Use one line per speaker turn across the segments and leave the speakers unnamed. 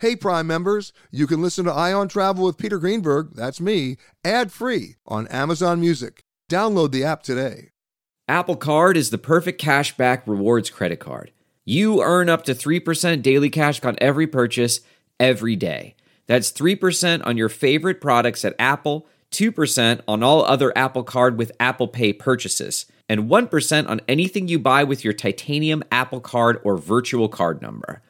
Hey, Prime members, you can listen to Eye on Travel with Peter Greenberg, that's me, ad free on Amazon Music. Download the app today.
Apple Card is the perfect cashback rewards credit card. You earn up to 3% daily cash on every purchase every day. That's 3% on your favorite products at Apple, 2% on all other Apple Card with Apple Pay purchases, and 1% on anything you buy with your titanium Apple Card or virtual card number.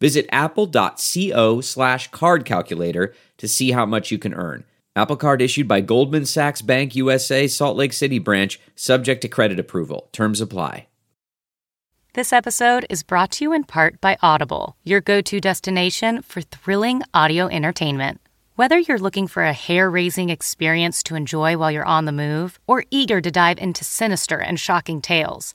Visit apple.co slash card calculator to see how much you can earn. Apple Card issued by Goldman Sachs Bank USA, Salt Lake City branch, subject to credit approval. Terms apply.
This episode is brought to you in part by Audible, your go to destination for thrilling audio entertainment. Whether you're looking for a hair raising experience to enjoy while you're on the move or eager to dive into sinister and shocking tales,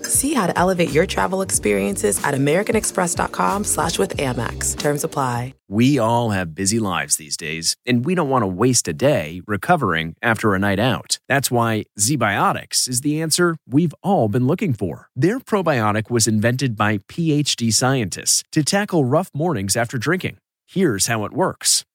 See how to elevate your travel experiences at americanexpress.com slash with Amex. Terms apply.
We all have busy lives these days, and we don't want to waste a day recovering after a night out. That's why ZBiotics is the answer we've all been looking for. Their probiotic was invented by PhD scientists to tackle rough mornings after drinking. Here's how it works.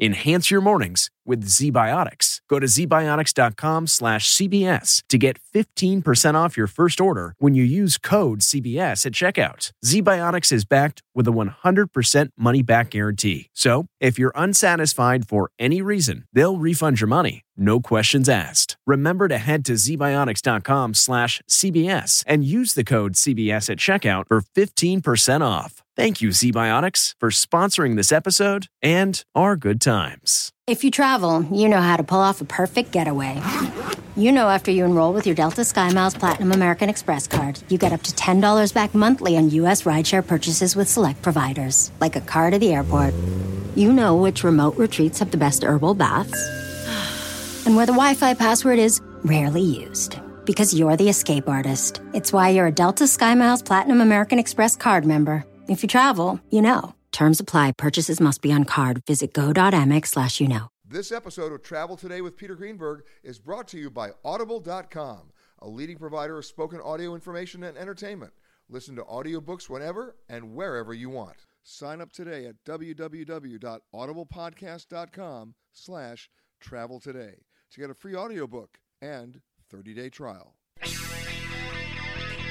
Enhance your mornings with ZBiotics. Go to zbiotics.com slash CBS to get 15% off your first order when you use code CBS at checkout. ZBiotics is backed with a 100% money back guarantee. So if you're unsatisfied for any reason, they'll refund your money. No questions asked. Remember to head to zbiotics.com slash CBS and use the code CBS at checkout for 15% off. Thank you, ZBiotics, for sponsoring this episode and our good times.
If you travel, you know how to pull off a perfect getaway. You know after you enroll with your Delta SkyMiles Platinum American Express card, you get up to $10 back monthly on U.S. rideshare purchases with select providers, like a car to the airport. You know which remote retreats have the best herbal baths, and where the Wi Fi password is rarely used. Because you're the escape artist. It's why you're a Delta SkyMiles Platinum American Express card member. If you travel, you know. Terms apply. Purchases must be on card. Visit go.amex slash you know.
This episode of Travel Today with Peter Greenberg is brought to you by Audible.com, a leading provider of spoken audio information and entertainment. Listen to audiobooks whenever and wherever you want. Sign up today at www.audiblepodcast.com slash travel today to get a free audiobook and 30-day trial.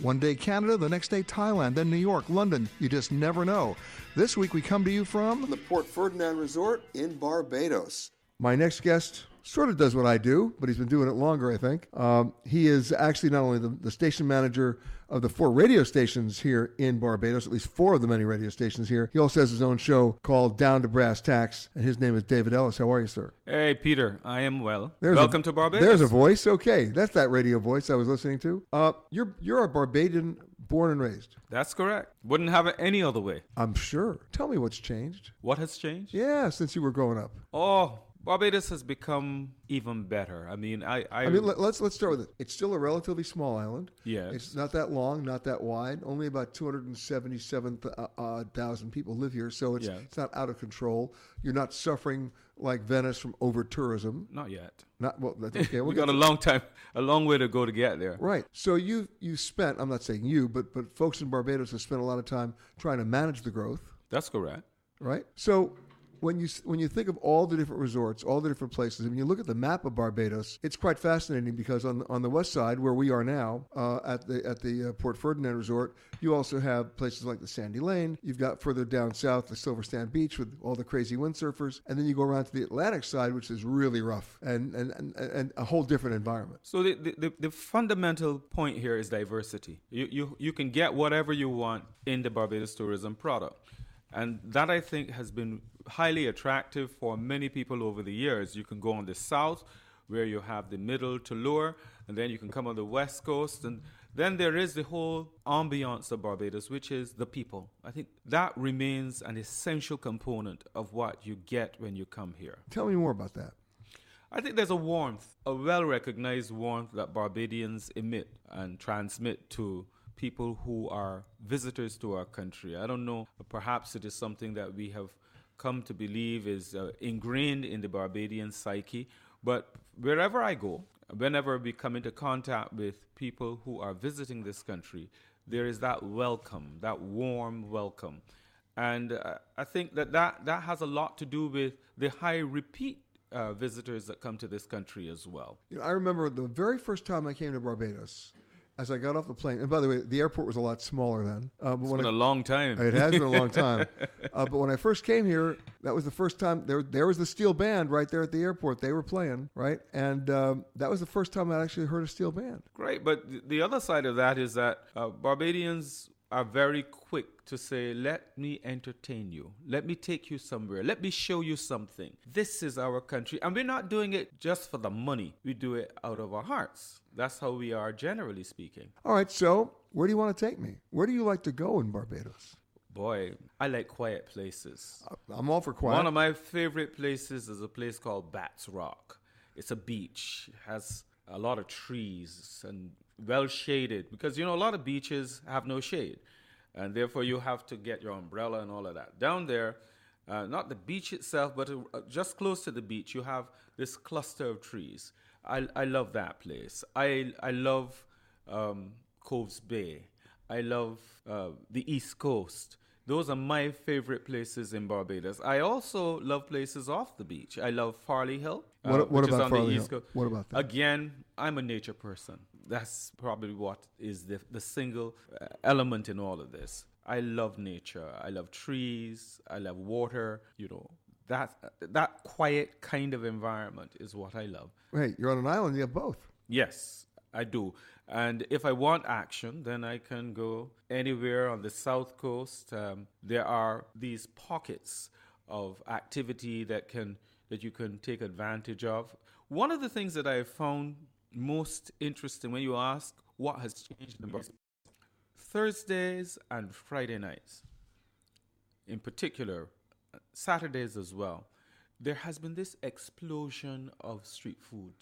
One day Canada, the next day Thailand, then New York, London. You just never know. This week we come to you from the Port Ferdinand Resort in Barbados. My next guest sort of does what I do, but he's been doing it longer, I think. Um, he is actually not only the, the station manager of the four radio stations here in Barbados, at least four of the many radio stations here. He also has his own show called Down to Brass Tacks, and his name is David Ellis. How are you, sir?
Hey, Peter. I am well.
There's
Welcome
a,
to Barbados.
There's a voice. Okay, that's that radio voice I was listening to. Uh, you're you're a Barbadian Born and raised.
That's correct. Wouldn't have it any other way.
I'm sure. Tell me what's changed.
What has changed?
Yeah, since you were growing up.
Oh, Barbados has become even better. I mean, I, I,
I mean, let, us let's start with it. It's still a relatively small island.
Yes.
It's not that long, not that wide. Only about 277,000 uh, people live here, so it's it's not out of control. You're not suffering like Venice from over tourism.
not yet.
Not well. That's okay. We'll
we got a long time, a long way to go to get there.
Right. So you you spent. I'm not saying you, but but folks in Barbados have spent a lot of time trying to manage the growth.
That's correct.
right? So when you when you think of all the different resorts, all the different places, and you look at the map of Barbados, it's quite fascinating because on on the west side where we are now uh, at the at the uh, Port Ferdinand Resort, you also have places like the Sandy Lane. You've got further down south the Silver Sand Beach with all the crazy windsurfers, and then you go around to the Atlantic side, which is really rough and and and, and a whole different environment.
So the, the, the, the fundamental point here is diversity. You, you, you can get whatever you want in the Barbados tourism product. And that I think has been highly attractive for many people over the years. You can go on the south where you have the middle to lower, and then you can come on the west coast. And then there is the whole ambiance of Barbados, which is the people. I think that remains an essential component of what you get when you come here.
Tell me more about that.
I think there's a warmth, a well recognized warmth that Barbadians emit and transmit to people who are visitors to our country. I don't know, perhaps it is something that we have come to believe is uh, ingrained in the Barbadian psyche, but wherever I go, whenever we come into contact with people who are visiting this country, there is that welcome, that warm welcome. And uh, I think that, that that has a lot to do with the high repeat uh, visitors that come to this country as well.
You know, I remember the very first time I came to Barbados. As I got off the plane, and by the way, the airport was a lot smaller then. Uh, but
It's
when
been
I-
a long time.
It has been a long time. Uh, but when I first came here, that was the first time there there was the steel band right there at the airport. They were playing, right? And um, that was the first time I actually heard a steel band.
Great, but the other side of that is that uh, Barbadians are very quick to say, "Let me entertain you. Let me take you somewhere. Let me show you something. This is our country, and we're not doing it just for the money. We do it out of our hearts. That's how we are, generally speaking."
All right, so where do you want to take me? Where do you like to go in Barbados?
Boy, I like quiet places.
I'm all for quiet.
One of my favorite places is a place called Batts Rock. It's a beach, has a lot of trees and well shaded because you know a lot of beaches have no shade, and therefore you have to get your umbrella and all of that. Down there, uh, not the beach itself, but uh, just close to the beach, you have this cluster of trees. I, I love that place. I I love um, Coves Bay. I love uh, the East Coast. Those are my favorite places in Barbados. I also love places off the beach. I love Farley Hill. uh,
What- what
which is
about
on
Farley
the East
Hill?
Coast.
What about that?
Again, I'm a nature person. That's probably what is the, the single uh, element in all of this. I love nature. I love trees. I love water. You know, that, that quiet kind of environment is what I love.
Hey, you're on an island. You have both.
Yes, I do. And if I want action, then I can go anywhere on the south coast. Um, there are these pockets of activity that can that you can take advantage of. One of the things that I found most interesting when you ask what has changed in Barbados, Thursdays and Friday nights, in particular, Saturdays as well, there has been this explosion of street food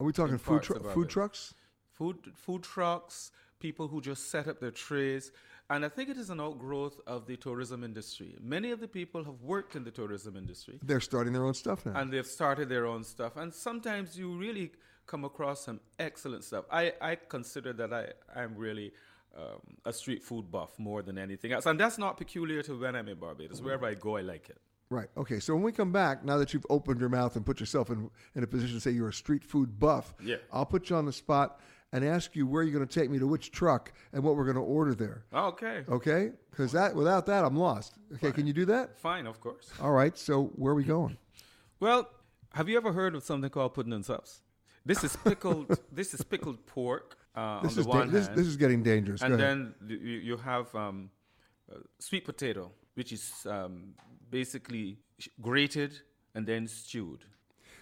Are we talking food tru- food trucks?
Food food trucks, people who just set up their trays, and I think it is an outgrowth of the tourism industry. Many of the people have worked in the tourism industry,
They're starting their own stuff now.
and they've started their own stuff. And sometimes you really come across some excellent stuff. I I consider that I I'm really. Um, a street food buff more than anything else, and that's not peculiar to when I'm in Barbados. Wherever I go, I like it.
Right. Okay. So when we come back, now that you've opened your mouth and put yourself in, in a position to say you're a street food buff,
Yeah.
I'll put you on the spot and ask you where you're going to take me to which truck and what we're going to order there.
Okay,
Okay? Because that without that, I'm lost. Okay. Can you do that?
fine, of course.
All right. So where are we going?
Well, have you ever heard of something called pudding and souse? This is pickled. this is pickled pork uh,
This
on
is
the
da-
one
this,
hand,
this is getting dangerous.
And then you, you have um, uh, sweet potato, which is um, basically grated and then stewed.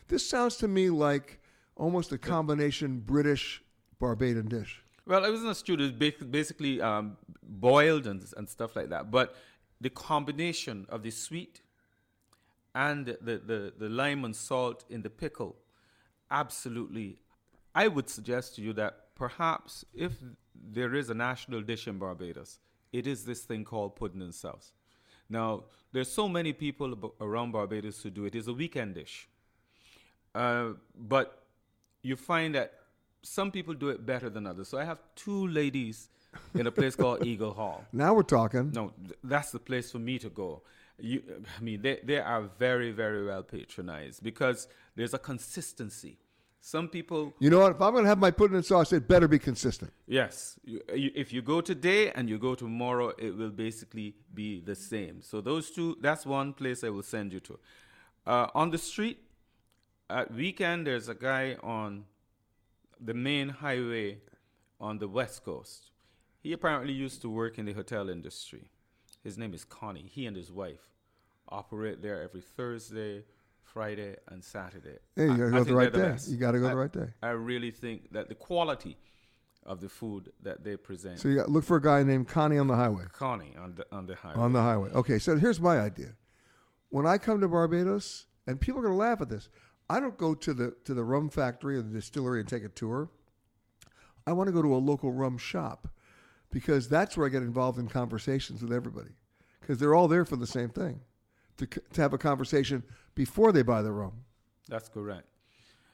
this sounds to me like almost a combination British Barbadian dish.
Well, it wasn't stewed. It was basically um, boiled and, and stuff like that. But the combination of the sweet and the, the, the lime and salt in the pickle, absolutely. I would suggest to you that perhaps if there is a national dish in Barbados, it is this thing called pudding and souse. Now, there's so many people around Barbados who do it. It's a weekend dish. Uh, but you find that some people do it better than others. So I have two ladies in a place called Eagle Hall.
Now we're talking.
No, th- that's the place for me to go. You, I mean, they, they are very, very well patronized because there's a consistency. Some people,
You know what? If I'm going to have my pudding and souse, it better be consistent.
yes, you, you, if you go today and you go tomorrow, it will basically be the same. So those two, that's one place I will send you to. Uh, on the street, at weekend, there's a guy on the main highway on the west coast. He apparently used to work in the hotel industry. His name is Connie. He and his wife operate there every Thursday, Friday, and Saturday.
Hey, you gotta
I
go the right day.
best.
You gotta go the
I-
right day.
I really think that the quality of the food that they present.
So you got, look for a guy named Connie on the highway.
Connie on the on the highway.
On the highway. Okay, so here's my idea. When I come to Barbados, and people are to laugh at this, I don't go to the to the rum factory or the distillery and take a tour. I want to go to a local rum shop because that's where I get involved in conversations with everybody because they're all there for the same thing to, to have a conversation before they buy the rum.
That's correct.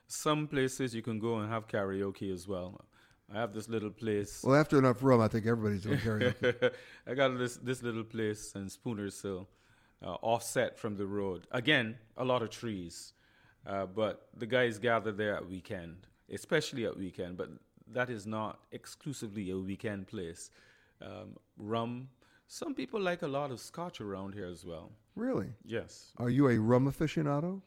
Some places you can go and have karaoke as well. I have this little place.
Well, after enough rum, I think everybody's doing karaoke.
I got this this little place in Spooner's Hill, uh, offset from the road. Again, a lot of trees, uh, but the guys gather there at weekend, especially at weekend. But that is not exclusively a weekend place. Um, rum. Some people like a lot of scotch around here as well.
really?
Yes,
Are you a rum aficionado?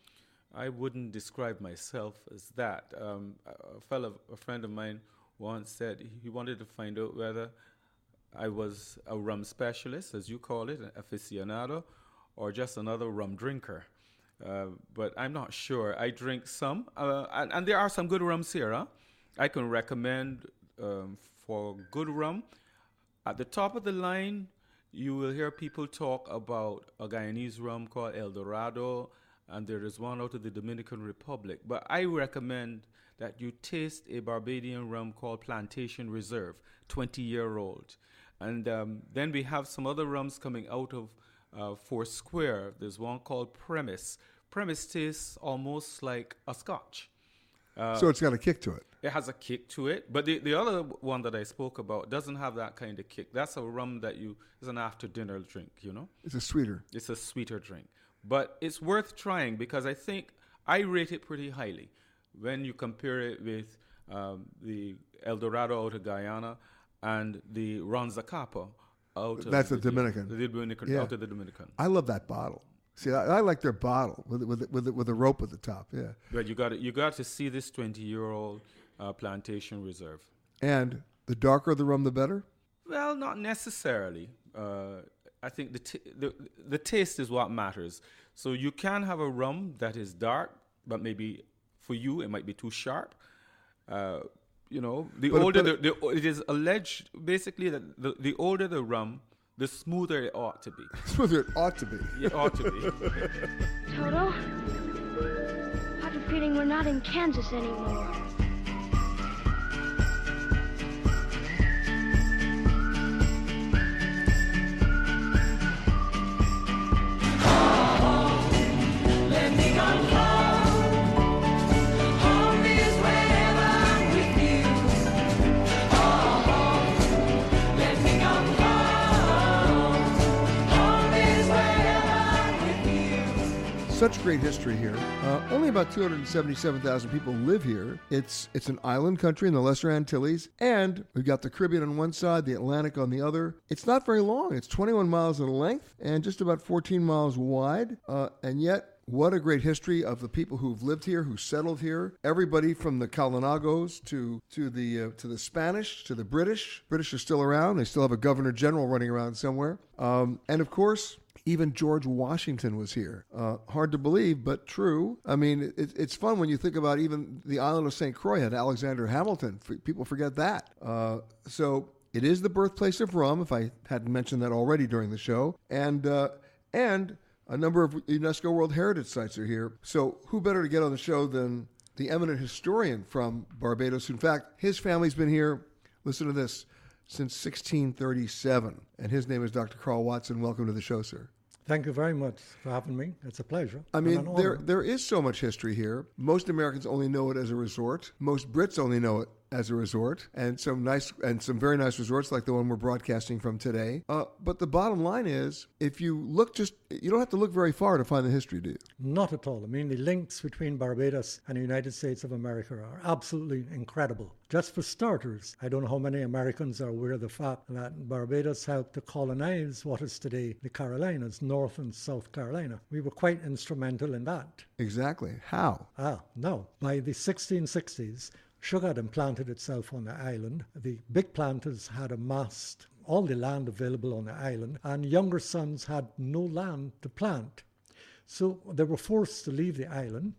I wouldn't describe myself as that. Um, a a fellow, a friend of mine, once said he wanted to find out whether I was a rum specialist, as you call it, an aficionado, or just another rum drinker. Uh, but I'm not sure. I drink some, uh, and, and there are some good rums here. Huh? I can recommend um, for good rum. At the top of the line, you will hear people talk about a Guyanese rum called El Dorado, and there is one out of the Dominican Republic. But I recommend that you taste a Barbadian rum called Plantation Reserve, 20 year old. And um, then we have some other rums coming out of uh, Foursquare. There's one called Premise. Premise tastes almost like a scotch. Uh,
so it's got a kick to it.
It has a kick to it, but the, the other one that I spoke about doesn't have that kind of kick. That's a rum that you is an after dinner drink, you know.
It's a sweeter.
It's a sweeter drink, but it's worth trying because I think I rate it pretty highly when you compare it with um, the El Dorado out of Guyana and the Ron Zacapa out of
That's
the,
a Dominican.
The Dominican
Yeah.
out of the Dominican.
I love that bottle. See, I, I like their bottle with with with with a rope at the top. Yeah,
But you got to, you got to see this twenty year old uh, plantation reserve.
and the darker the rum, the better.
Well, not necessarily. Uh, I think the, t- the the taste is what matters. So you can have a rum that is dark, but maybe for you it might be too sharp. Uh, you know, the
But-
older
but-
the, the it is alleged basically that the, the older the rum, the smoother it ought to be.
Smoother it ought to be.
It ought to be.
Toto? I have a feeling we're not in Kansas anymore.
Such great history here. Uh, only about 277,000 people live here. It's it's an island country in the Lesser Antilles, and we've got the Caribbean on one side, the Atlantic on the other. It's not very long. It's 21 miles in length and just about 14 miles wide, uh, and yet What a great history of the people who've lived here, who settled here. Everybody from the Kalinagos to to the uh, to the Spanish to the British. British are still around. They still have a governor general running around somewhere. Um, and of course, even George Washington was here. Uh, hard to believe, but true. I mean, it, it's fun when you think about even the island of St. Croix had Alexander Hamilton. People forget that. Uh, so it is the birthplace of rum, if I hadn't mentioned that already during the show. And, uh, and a number of UNESCO World Heritage sites are here. So who better to get on the show than the eminent historian from Barbados? In fact, his family's been here. Listen to this since 1637. And his name is Dr. Karl Watson. Welcome to the show, sir.
Thank you very much for having me. It's a pleasure.
I mean, there there is so much history here. Most Americans only know it as a resort. Most Brits only know it as a resort, and some nice and some very nice resorts like the one we're broadcasting from today. Uh, but the bottom line is, if you look just, you don't have to look very far to find the history, do you?
Not at all. I mean, the links between Barbados and the United States of America are absolutely incredible. Just for starters, I don't know how many Americans are aware of the fact that Barbados helped to colonize what is today the Carolinas, North and South Carolina. We were quite instrumental in that.
Exactly. How?
Ah, no. By the 1660s, sugar had implanted itself on the island. The big planters had amassed all the land available on the island, and younger sons had no land to plant. So they were forced to leave the island.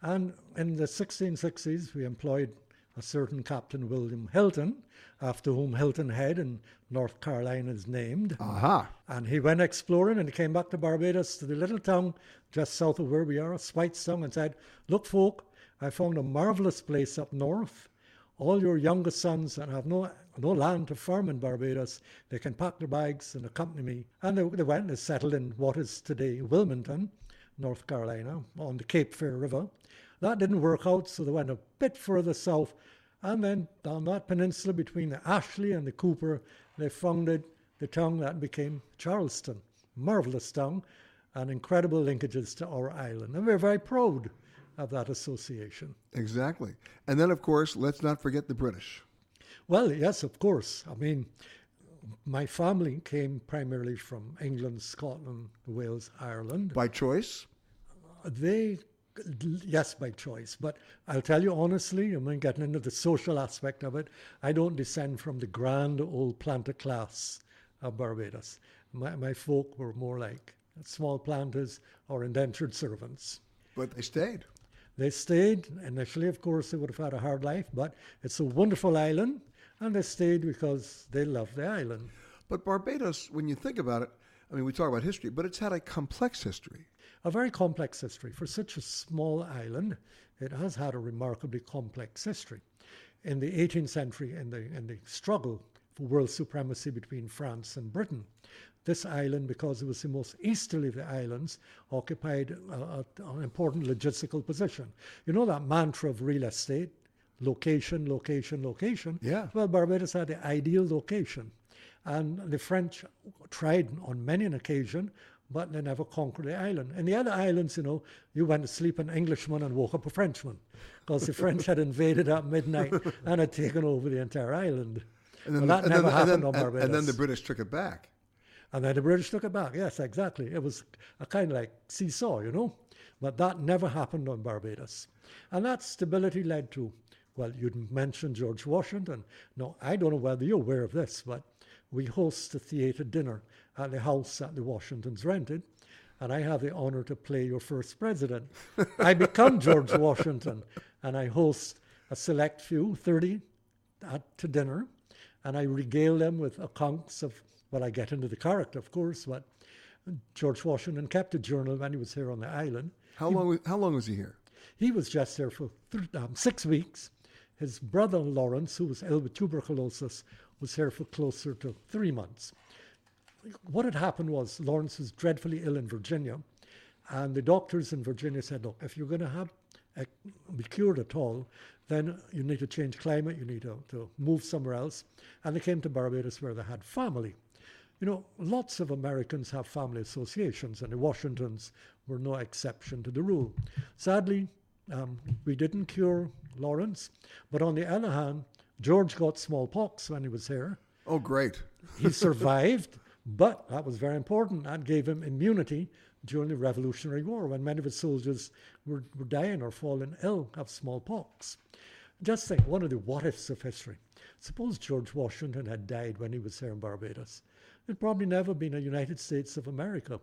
And in the 1660s, we employed a certain Captain William Hilton, after whom Hilton Head in North Carolina is named.
Aha.
And he went exploring and he came back to Barbados, to the little town just south of where we are, Speightstown, and said, Look, folk, I found a marvelous place up north. All your youngest sons that have no no land to farm in Barbados, they can pack their bags and accompany me. And they, they went and settled in what is today Wilmington, North Carolina, on the Cape Fear River. That didn't work out, so they went a bit further south. And then down that peninsula between the Ashley and the Cooper, they founded the town that became Charleston. Marvelous town and incredible linkages to our island. And we're very proud of that association.
Exactly. And then, of course, let's not forget the British.
Well, yes, of course. I mean, my family came primarily from England, Scotland, Wales, Ireland.
By choice?
They, yes, by choice. But I'll tell you honestly, I mean, getting into the social aspect of it, I don't descend from the grand old planter class of Barbados. My, my folk were more like small planters or indentured servants.
But they stayed.
They stayed. Initially, of course, they would have had a hard life, but it's a wonderful island, and they stayed because they love the island.
But Barbados, when you think about it, I mean, we talk about history, but it's had a complex history.
A very complex history. For such a small island, it has had a remarkably complex history. In the 18th century, in the, in the struggle for world supremacy between France and Britain, this island, because it was the most easterly of the islands, occupied a, a, an important logistical position. You know that mantra of real estate location, location, location?
Yeah.
Well, Barbados had the ideal location. And the French tried on many an occasion, but they never conquered the island. And the other islands, you know, you went to sleep an Englishman and woke up a Frenchman because the French had invaded at midnight and had taken over the entire island.
And then,
well, that
and
never
then,
happened
and then,
on Barbados.
And then the British took it back.
And then the British took it back. Yes, exactly. It was a kind of like seesaw, you know. But that never happened on Barbados. And that stability led to, well, you'd mentioned George Washington. No, I don't know whether you're aware of this, but we host a theatre dinner at the house that the Washingtons rented. And I have the honor to play your first president. I become George Washington and I host a select few, 30, at, to dinner. And I regale them with accounts of well, I get into the character, of course, but George Washington kept a journal when he was here on the island.
How long? Was, how long was he here?
He was just there for th- um, six weeks. His brother Lawrence, who was ill with tuberculosis, was here for closer to three months. What had happened was Lawrence was dreadfully ill in Virginia, and the doctors in Virginia said, "Look, if you're going to have a, be cured at all, then you need to change climate. You need to, to move somewhere else." And they came to Barbados, where they had family. You know, lots of Americans have family associations, and the Washingtons were no exception to the rule. Sadly, um, we didn't cure Lawrence, but on the other hand, George got smallpox when he was here.
Oh, great.
he survived, But that was very important. That gave him immunity during the Revolutionary War when many of his soldiers were, were dying or falling ill of smallpox. Just think, one of the what ifs of history. Suppose George Washington had died when he was here in Barbados. There'd probably never been a United States of America.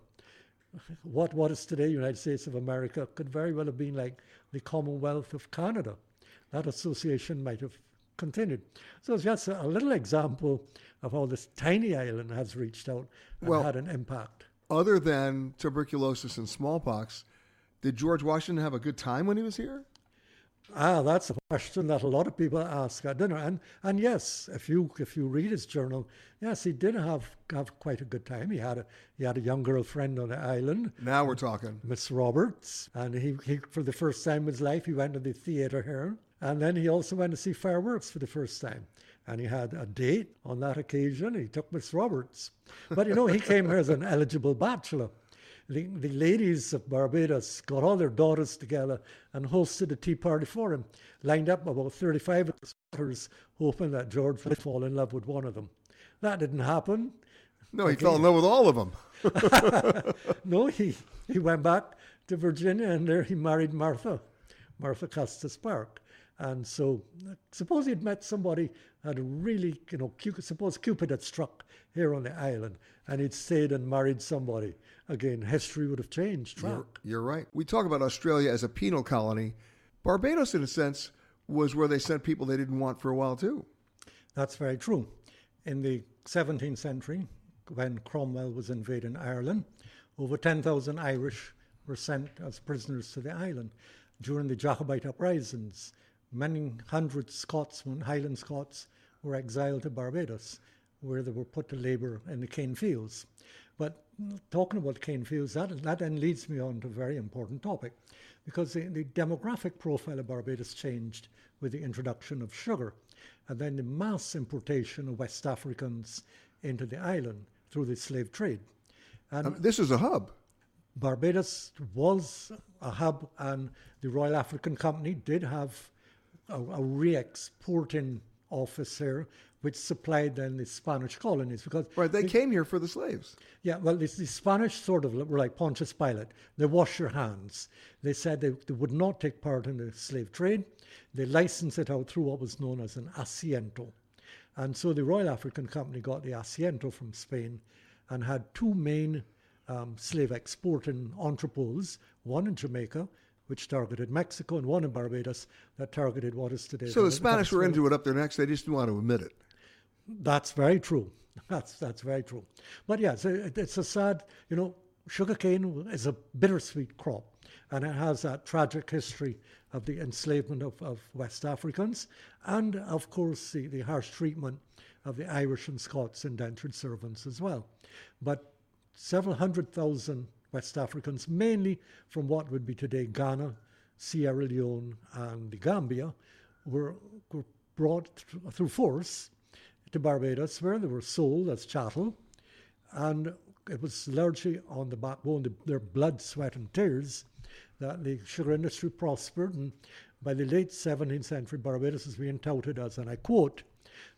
What, what is today United States of America could very well have been like the Commonwealth of Canada. That association might have continued. So it's just a, a little example of how this tiny island has reached out and
Well-
had an impact.
Other than tuberculosis and smallpox, did George Washington have a good time when he was here?
Ah, that's a question that a lot of people ask at dinner. And and yes, if you if you read his journal, yes, he did have have quite a good time. He had a he had a young girlfriend on the island,
Now we're talking.
Miss Roberts, and he, he for the first time in his life he went to the theatre here, and then he also went to see fireworks for the first time. And he had a date on that occasion. He took Miss Roberts, but you know he came here as an eligible bachelor. The, the ladies of Barbados got all their daughters together and hosted a tea party for him. Lined up about 35 of his daughters, hoping that George would fall in love with one of them. That didn't happen.
No, he fell in love with all of them.
no, he, he went back to Virginia and there he married Martha, Martha Custis Park. And so, suppose he'd met somebody had really, you know, suppose Cupid had struck here on the island and he'd stayed and married somebody. Again, history would have changed.
You're, you're right. We talk about Australia as a penal colony. Barbados, in a sense, was where they sent people they didn't want for a while, too.
That's very true. In the 17th century, when Cromwell was invading Ireland, over 10,000 Irish were sent as prisoners to the island. During the Jacobite uprisings, many hundred Scotsmen, Highland Scots, were exiled to Barbados, where they were put to labour in the cane fields. But talking about cane fields, that, that then leads me on to a very important topic, because the, the demographic profile of Barbados changed with the introduction of sugar, and then the mass importation of West Africans into the island through the slave trade. And
Um, this is a hub.
Barbados was a hub, and the Royal African Company did have a, a re-exporting office here, which supplied then the Spanish colonies. Because
Right, they came here for the slaves.
yeah, well, the, the Spanish sort of were like Pontius Pilate. They wash your hands. They said they, they would not take part in the slave trade. They licensed it out through what was known as an asiento. And so the Royal African Company got the asiento from Spain and had two main um, slave exporting entrepôts, one in Jamaica, which targeted Mexico, and one in Barbados that targeted what is today.
So the Spanish were into it up their necks. They just didn't want to admit it.
That's very true. That's that's very true. But yeah, so it, it's a sad, you know, sugarcane is a bittersweet crop, and it has that tragic history of the enslavement of, of West Africans, and of course the, the harsh treatment of the Irish and Scots indentured servants as well. But several hundred thousand West Africans, mainly from what would be today Ghana, Sierra Leone, and the Gambia, were, were brought th- through force to Barbados, where they were sold as chattel, and it was largely on the backbone of their blood, sweat, and tears that the sugar industry prospered. And by the late 17th century, Barbados is being touted as, and I quote,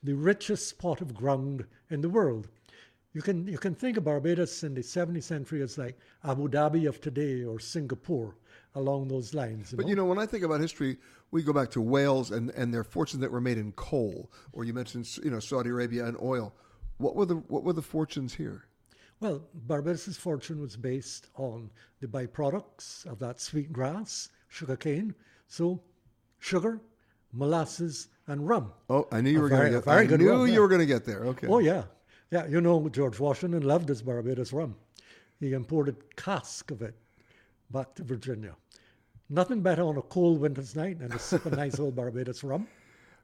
the richest spot of ground in the world. You can you can think of Barbados in the 17th century as like Abu Dhabi of today or Singapore along those lines.
But you know, when I think about history, we go back to Wales and, and their fortunes that were made in coal, or you mentioned you know Saudi Arabia and oil. What were the what were the fortunes here?
Well, Barbados's fortune was based on the byproducts of that sweet grass, sugarcane. So, sugar, molasses, and rum.
Oh, I knew you
A
were going to get.
very
I knew
rum,
you
yeah.
were going to get there. Okay.
Oh yeah, yeah. You know, George Washington loved his Barbados rum. He imported cask of it back to Virginia. Nothing better on a cold winter's night than to sip a nice old Barbados rum.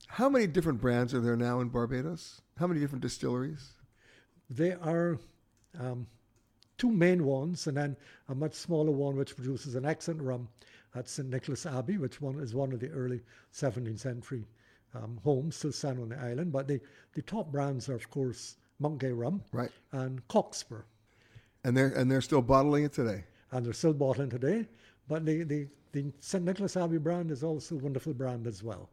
How many different brands are there now in Barbados? How many different distilleries?
There are um, two main ones, and then a much smaller one which produces an excellent rum at St Nicholas Abbey, which one is one of the early 17th century um, homes still stand on the island. But the, the top brands are, of course, Mount Gay Rum
Right.
and Cockspur.
And they're and they're still bottling it today.
and they're still bottling today. But the, the, the St. Nicholas Abbey brand is also a wonderful brand as well.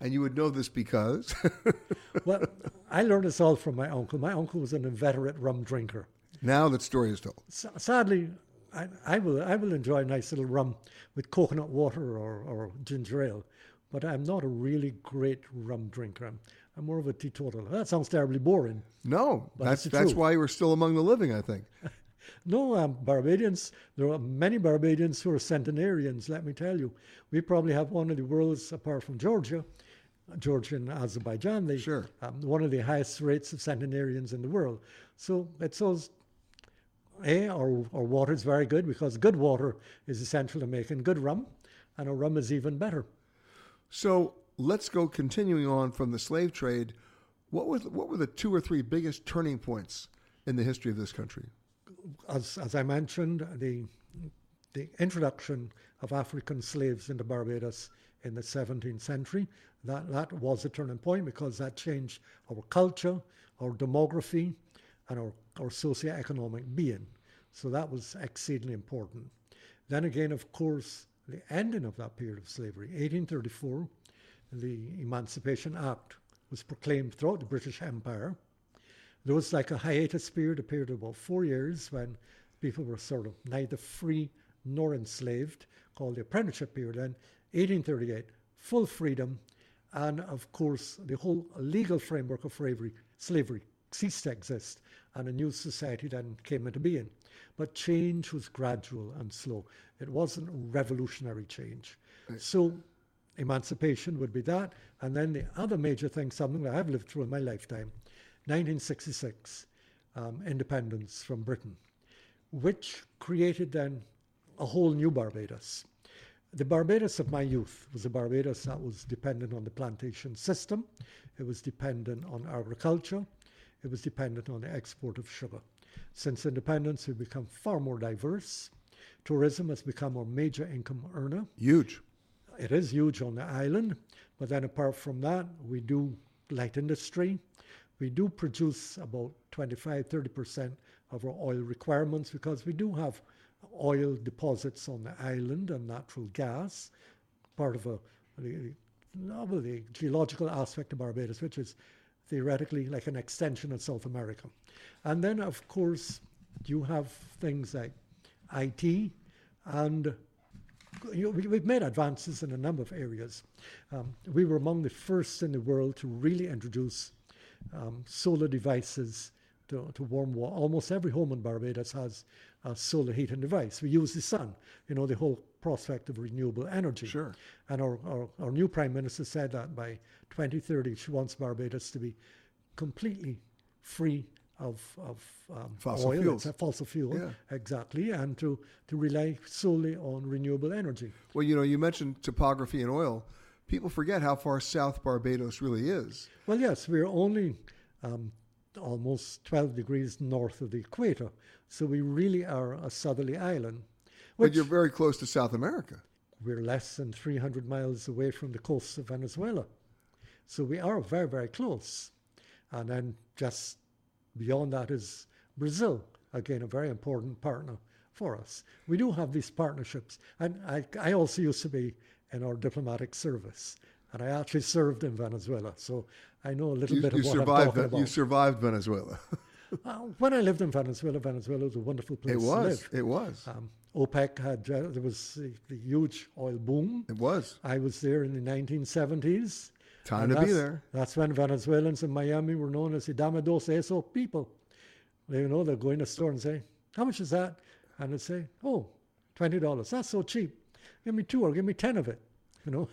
And you would know this because?
well, I learned this all from my uncle. My uncle was an inveterate rum drinker.
Now that story is told.
S- sadly, I, I, will I will enjoy a nice little rum with coconut water or, or ginger ale, but I'm not a really great rum drinker. I'm, I'm more of a teetotaler. That sounds terribly boring.
No,
But
that's that's
truth.
why you're still among the living, I think.
No, um, Barbadians, there are many Barbadians who are centenarians, let me tell you. We probably have one of the world's, apart from Georgia, Georgia and Azerbaijan, they,
Sure.
um, one of the highest rates of centenarians in the world. So it shows, A, our, our water is very good because good water is essential to making good rum, and our rum is even better.
So let's go continuing on from the slave trade. What was what were the two or three biggest turning points in the history of this country?
as, as I mentioned, the, the introduction of African slaves into Barbados in the 17th century, that, that was a turning point because that changed our culture, our demography, and our, our socio-economic being. So that was exceedingly important. Then again, of course, the ending of that period of slavery, 1834, the Emancipation Act was proclaimed throughout the British Empire. There was like a hiatus period, a period of about four years when people were sort of neither free nor enslaved, called the apprenticeship period. And 1838, full freedom, and of course the whole legal framework of slavery, slavery ceased to exist, and a new society then came into being. But change was gradual and slow. It wasn't revolutionary change. So emancipation would be that, and then the other major thing, something that I've lived through in my lifetime, 1966, um, independence from Britain, which created then a whole new Barbados. The Barbados of my youth was a Barbados that was dependent on the plantation system, it was dependent on agriculture, it was dependent on the export of sugar. Since independence, we've become far more diverse. Tourism has become our major income earner.
Huge.
It is huge on the island, but then apart from that, we do light industry. We do produce about 25 30% of our oil requirements because we do have oil deposits on the island and natural gas, part of a, the, the geological aspect of Barbados, which is theoretically like an extension of South America. And then, of course, you have things like IT and you know, we, we've made advances in a number of areas. Um, we were among the first in the world to really introduce um, solar devices to, to warm water. Almost every home in Barbados has a solar heating device. We use the sun, you know, the whole prospect of renewable energy.
Sure.
And our, our, our new Prime Minister said that by 2030 she wants Barbados to be completely free of, of um,
Fossil
oil,
fuels.
It's a fossil fuel,
Yeah.
exactly, and to, to rely solely on renewable energy.
Well, you know, you mentioned topography and oil. People forget how far south Barbados really is.
Well, yes, we're only um, almost 12 degrees north of the equator, so we really are a southerly island.
But you're very close to South America.
we're less than 300 miles away from the coast of Venezuela. So we are very, very close. And then just beyond that is Brazil, again, a very important partner for us. We do have these partnerships. And I, I also used to be in our diplomatic service, and I actually served in Venezuela. So I know a little
You,
bit
you
of what I'm talking about.
You survived Venezuela.
Uh, when I lived in Venezuela, Venezuela was a wonderful place
it
to
was.
live.
It was.
Um, OPEC had, uh, there was the, the huge oil boom.
it was.
I was there in the 1970s.
Time
and
to be there.
That's when Venezuelans in Miami were known as the Dame dos Eso people. They, you know, they'd go in a store and say, How much is that? And they'd say, Oh, $20. That's so cheap. Give me two or give me 10 of it. You know,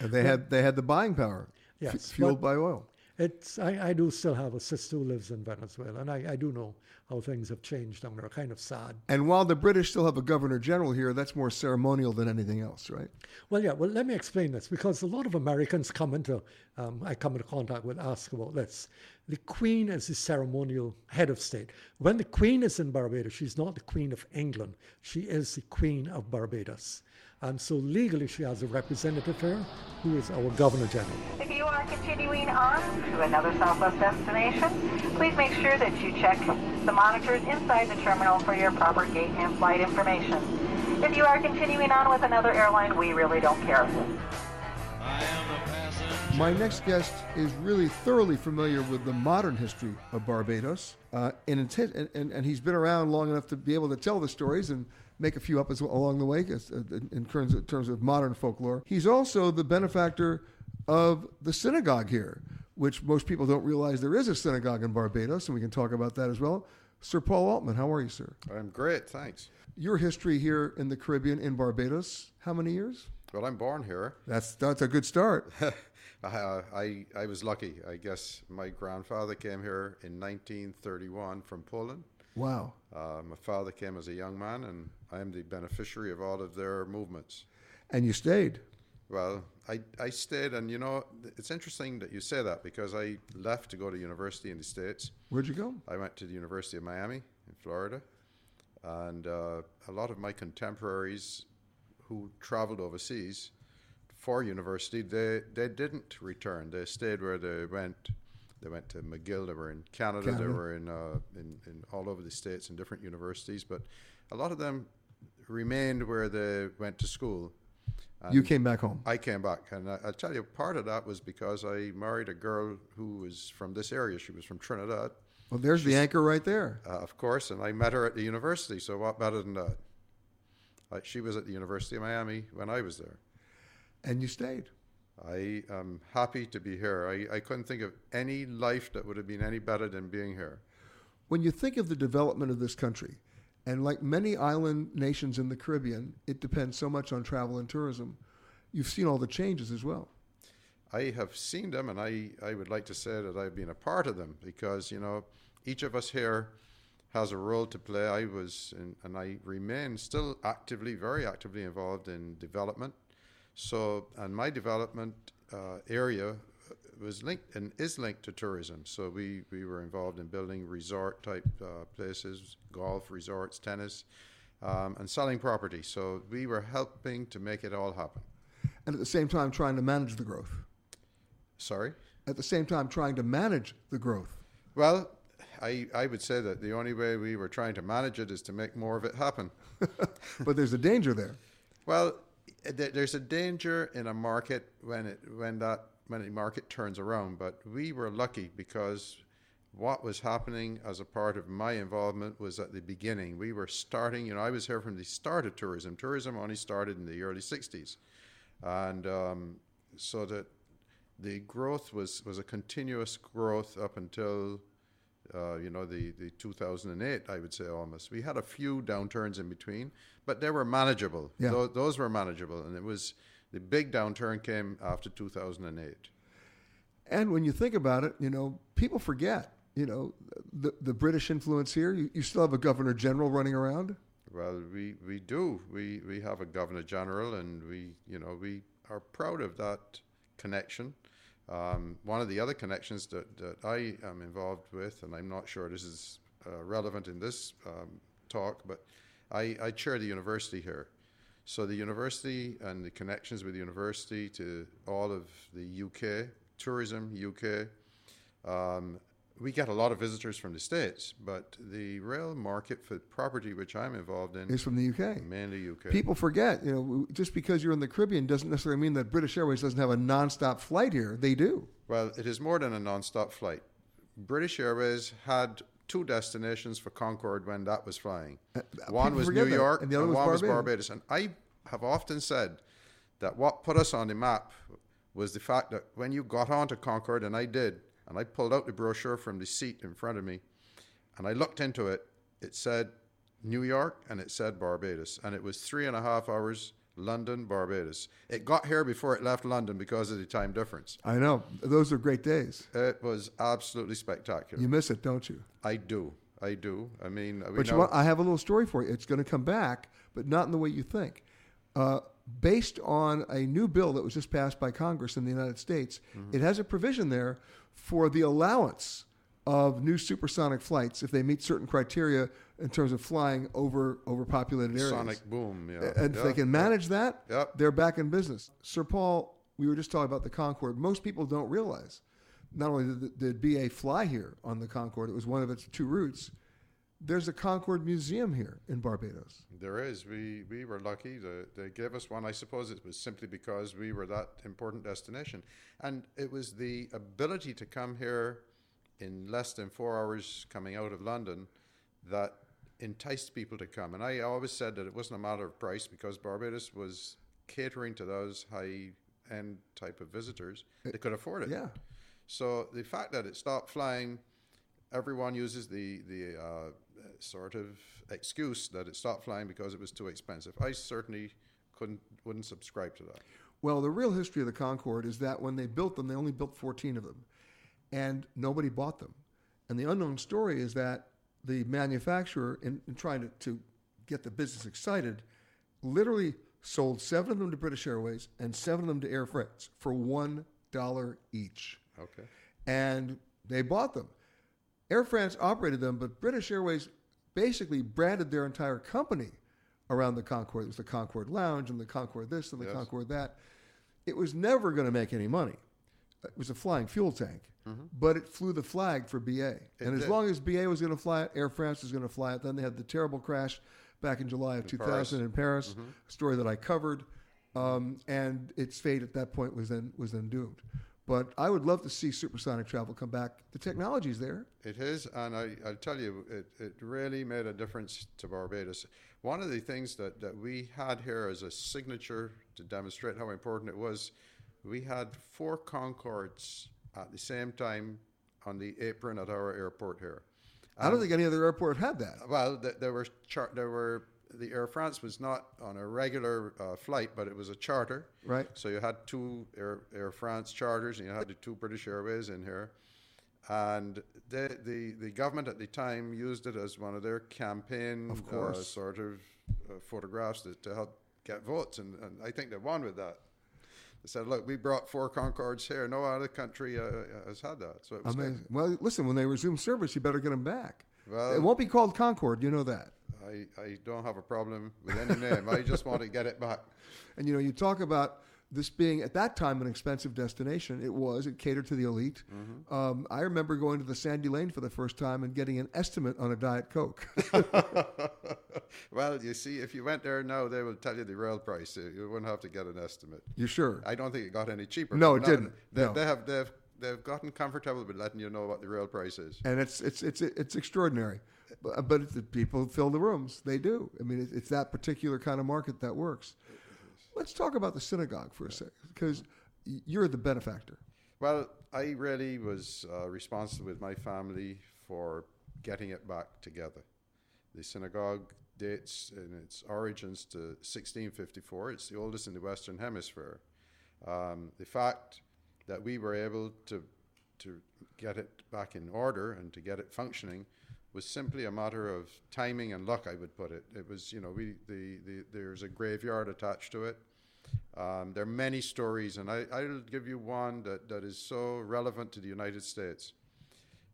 And they had they had the buying power. f-
Yes,
fueled
but-
by oil.
It's, I, I do still have a sister who lives in Venezuela, and I, I do know how things have changed down there. Kind of sad.
And while the British still have a governor general here, that's more ceremonial than anything else, right?
Well, yeah. Well, let me explain this because a lot of Americans come into um, I come into contact with ask about this. The Queen is the ceremonial head of state. When the Queen is in Barbados, she's not the Queen of England. She is the Queen of Barbados, and so legally she has a representative here, who is our Governor General.
If you are continuing on to another Southwest destination, please make sure that you check the monitors inside the terminal for your proper gate and flight information. If you are continuing on with another airline, we really don't care.
My next guest is really thoroughly familiar with the modern history of Barbados, uh, and, intent, and, and, and he's been around long enough to be able to tell the stories and make a few up as, well along the way as, uh, in terms, of, in terms of modern folklore. He's also the benefactor of the synagogue here, which most people don't realize there is a synagogue in Barbados, and we can talk about that as well. Sir Paul Altman, how are you, sir?
I'm great, thanks.
Your history here in the Caribbean, in Barbados, how many years?
Well, I'm born here.
That's that's a good start.
I, I, I was lucky. I guess my grandfather came here in 1931 from Poland.
Wow.
Uh, my father came as a young man, and I am the beneficiary of all of their movements.
And you stayed.
Well, I, I stayed, and you know, it's interesting that you say that because I left to go to university in the States.
Where'd you go?
I went to the University of Miami in Florida. And uh, a lot of my contemporaries who traveled overseas for university, they, they didn't return. They stayed where they went. They went to McGill. They were in Canada. Canada. They were in, uh, in, in all over the states in different universities. But a lot of them remained where they went to school.
And you came back home.
I came back, and I, will tell you, part of that was because I married a girl who was from this area. She was from Trinidad.
Well, there's She's, the anchor right there.
Uh, of course, and I met her at the university. So what better than that? I, she was at the University of Miami when I was there.
And you stayed.
I am happy to be here. I, I couldn't think of any life that would have been any better than being here.
When you think of the development of this country, and like many island nations in the Caribbean, it depends so much on travel and tourism. You've seen all the changes as well.
I have seen them, and I, I would like to say that I've been a part of them because, you know, each of us here has a role to play. I was, in, and I remain still actively, very actively involved in development. So, and my development uh, area was linked and is linked to tourism. So we, we were involved in building resort type uh, places, golf resorts, tennis, um, and selling property. So we were helping to make it all happen.
And at the same time, trying to manage the growth.
Sorry?
At the same time, trying to manage the growth.
Well, I, I would say that the only way we were trying to manage it is to make more of it happen.
but there's a danger there.
Well, there's a danger in a market when it when that when the market turns around. But we were lucky because what was happening as a part of my involvement was at the beginning. We were starting, you know, I was here from the start of tourism. Tourism only started in the early 60s. And um, so that the growth was, was a continuous growth up until uh, you know, the, the 2008, I would say almost. We had a few downturns in between, but they were manageable. Yeah. Those, those were manageable. And it was the big downturn came after 2008.
And when you think about it, you know, people forget, you know, the, the British influence here. You, you still have a governor general running around?
Well, we, we do. We, we have a governor general, and we, you know, we are proud of that connection. Um, one of the other connections that, that I am involved with, and I'm not sure this is uh, relevant in this um, talk, but I, I, chair the university here. So the university and the connections with the university to all of the UK, tourism, UK, um, we get a lot of visitors from the States, but the real market for property, which I'm involved in,
is from the UK.
Mainly UK.
People forget, you know, just because you're in the Caribbean doesn't necessarily mean that British Airways doesn't have a nonstop flight here. They do.
Well, it is more than a nonstop flight. British Airways had two destinations for Concorde when that was flying. Uh, one was New York, and the other and was, one Barbados. was Barbados. And I have often said that what put us on the map was the fact that when you got onto Concorde, and I did, and I pulled out the brochure from the seat in front of me and I looked into it. It said New York and it said Barbados. And it was three and a half hours London, Barbados. It got here before it left London because of the time difference.
I know. Those are great days.
It was absolutely spectacular.
You miss it, don't you?
I do. I do. I mean,
but you want, I have a little story for you. It's going to come back, but not in the way you think. Uh, based on a new bill that was just passed by Congress in the United States, mm-hmm. it has a provision there for the allowance of new supersonic flights if they meet certain criteria in terms of flying over overpopulated areas.
Sonic boom, yeah.
And
yeah.
if they can manage that, yep. they're back in business. Sir Paul, we were just talking about the Concorde. Most people don't realize not only did, did BA fly here on the Concorde, it was one of its two routes. There's a Concorde Museum here in Barbados.
There is. We we were lucky. To, they gave us one. I suppose it was simply because we were that important destination, and it was the ability to come here in less than four hours coming out of London that enticed people to come. And I always said that it wasn't a matter of price because Barbados was catering to those high end type of visitors. They could afford it.
Yeah.
So the fact that it stopped flying, everyone uses the the uh, sort of excuse that it stopped flying because it was too expensive. I certainly couldn't wouldn't subscribe to that.
Well, the real history of the Concorde is that when they built them, they only built 14 of them, and nobody bought them. And the unknown story is that the manufacturer, in, in trying to, to get the business excited, literally sold seven of them to British Airways and seven of them to Air France for one dollar each.
Okay.
And they bought them. Air France operated them, but British Airways basically branded their entire company around the Concorde. It was the Concorde Lounge and the Concorde this and the
Yes.
Concorde that. It was never going to make any money. It was a flying fuel tank, but it flew the flag for BA. and as
did.
long as BA was going to fly it, Air France was going to fly it. Then they had the terrible crash back in July of 2000
Paris.
in Paris, a story that I covered. Um, and its fate at that point was then was then doomed. But I would love to see supersonic travel come back. The technology's there.
It is, and I, I'll tell you, it, it really made a difference to Barbados. One of the things that, that we had here as a signature to demonstrate how important it was, we had four Concordes at the same time on the apron at our airport here.
I don't think any other airport had that.
Well, there were char- there were the Air France was not on a regular uh, flight, but it was a charter.
Right.
So you had two Air, Air France charters, and you had the two British Airways in here, and the the the government at the time used it as one of their campaign,
Of course.
uh, sort of uh, photographs to, to help get votes, and, and I think they won with that. They said, "Look, we brought four Concordes here. No other country uh, has had that." So it was good.
Amazing. Well, listen, when they resume service, you better get them back.
Well-
it won't be called Concorde, you know that.
I, I don't have a problem with any name. I just want to get it back.
And you know, you talk about this being at that time an expensive destination. It was. It catered to the elite.
Mm-hmm.
Um, I remember going to the Sandy Lane for the first time and getting an estimate on a Diet Coke.
well, you see, if you went there now, they will tell you the real price. You wouldn't have to get an estimate.
you sure?
I don't think it got any cheaper.
No, it didn't.
They,
No.
they have they've they've gotten comfortable with letting you know what the real price is.
and it's it's it's it's extraordinary. But, but the people fill the rooms. They do. I mean, it's, it's that particular kind of market that works. Let's talk about the synagogue for a second, because you're the benefactor.
Well, I really was uh, responsible with my family for getting it back together. The synagogue dates in its origins to 1654. It's the oldest in the Western Hemisphere. Um, the fact that we were able to to get it back in order and to get it functioning was simply a matter of timing and luck. I would put it. It was, you know, we the, the there's a graveyard attached to it. Um, there are many stories, and I, I'll give you one that, that is so relevant to the United States.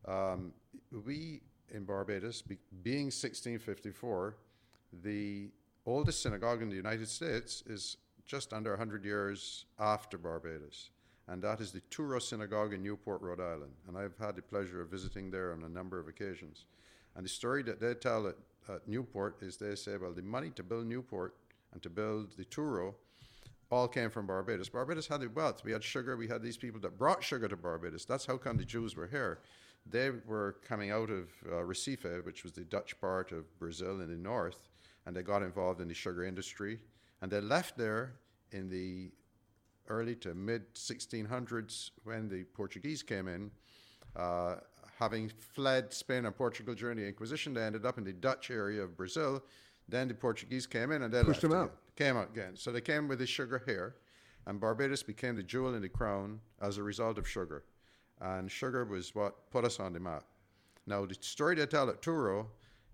Um, we in Barbados, be, being 1654, the oldest synagogue in the United States is just under 100 years after Barbados, and that is the Touro Synagogue in Newport, Rhode Island. And I've had the pleasure of visiting there on a number of occasions. And the story that they tell at, at Newport is they say, well, the money to build Newport and to build the Touro all came from Barbados. Barbados had the wealth. We had sugar. We had these people that brought sugar to Barbados. That's how come the Jews were here. They were coming out of uh, Recife, which was the Dutch part of Brazil in the north, and they got involved in the sugar industry. And they left there in the early to mid 1600s when the Portuguese came in. Uh, having fled Spain and Portugal during the Inquisition, they ended up in the Dutch area of Brazil. Then the Portuguese came in and they
Pushed them
again.
out.
Came out again. So they came with the sugar here, and Barbados became the jewel in the crown as a result of sugar. And sugar was what put us on the map. Now, the story they tell at Touro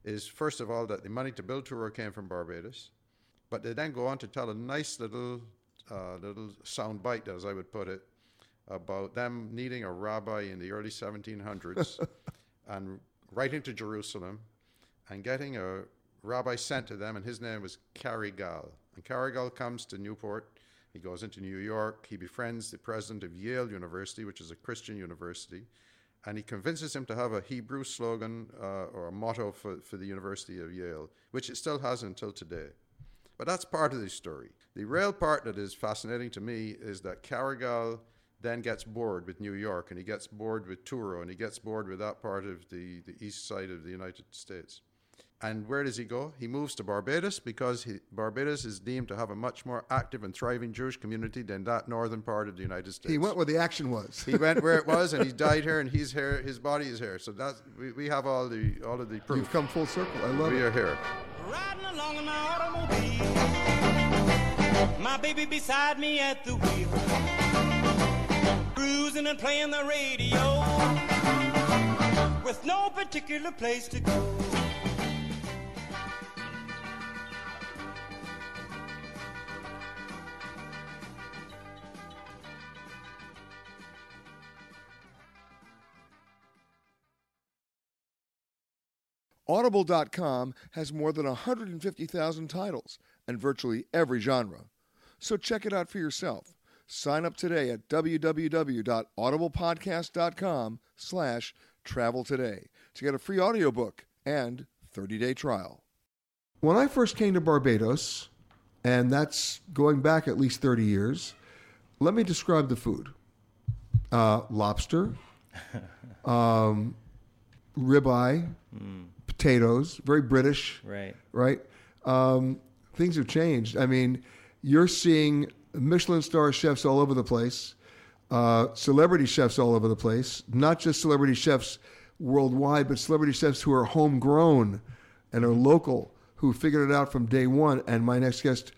is, first of all, that the money to build Touro came from Barbados, but they then go on to tell a nice little, uh, little sound bite, as I would put it, about them needing a rabbi in the early 1700s and writing to Jerusalem and getting a rabbi sent to them, and his name was Carigal. And Carigal comes to Newport. He goes into New York. He befriends the president of Yale University, which is a Christian university. and he convinces him to have a Hebrew slogan uh, or a motto for, for the University of Yale, which it still has until today. But that's part of the story. The real part that is fascinating to me is that Carigal then gets bored with New York and he gets bored with Touro and he gets bored with that part of the, the east side of the United States. And where does he go? He moves to Barbados because he, Barbados is deemed to have a much more active and thriving Jewish community than that northern part of the United States.
He went where the action was.
he went where it was, and he died here, and he's here. His body is here. So that's we, we have all the all of the proof.
You've come full circle. I love
we
it.
are here.
Riding along in my automobile, my baby beside me at the wheel, cruising and playing the radio, with no particular place to go.
Audible.com has more than 150,000 titles and virtually every genre. So check it out for yourself. Sign up today at www.audiblepodcast.com slash travel today to get a free audiobook and 30-day trial. When I first came to Barbados, and that's going back at least 30 years, let me describe the food. Uh, lobster, um, ribeye, potatoes, very British.
Right.
Right. Um, things have changed. I mean, you're seeing Michelin star chefs all over the place, uh, celebrity chefs all over the place, not just celebrity chefs worldwide, but celebrity chefs who are homegrown and are local, who figured it out from day one. And my next guest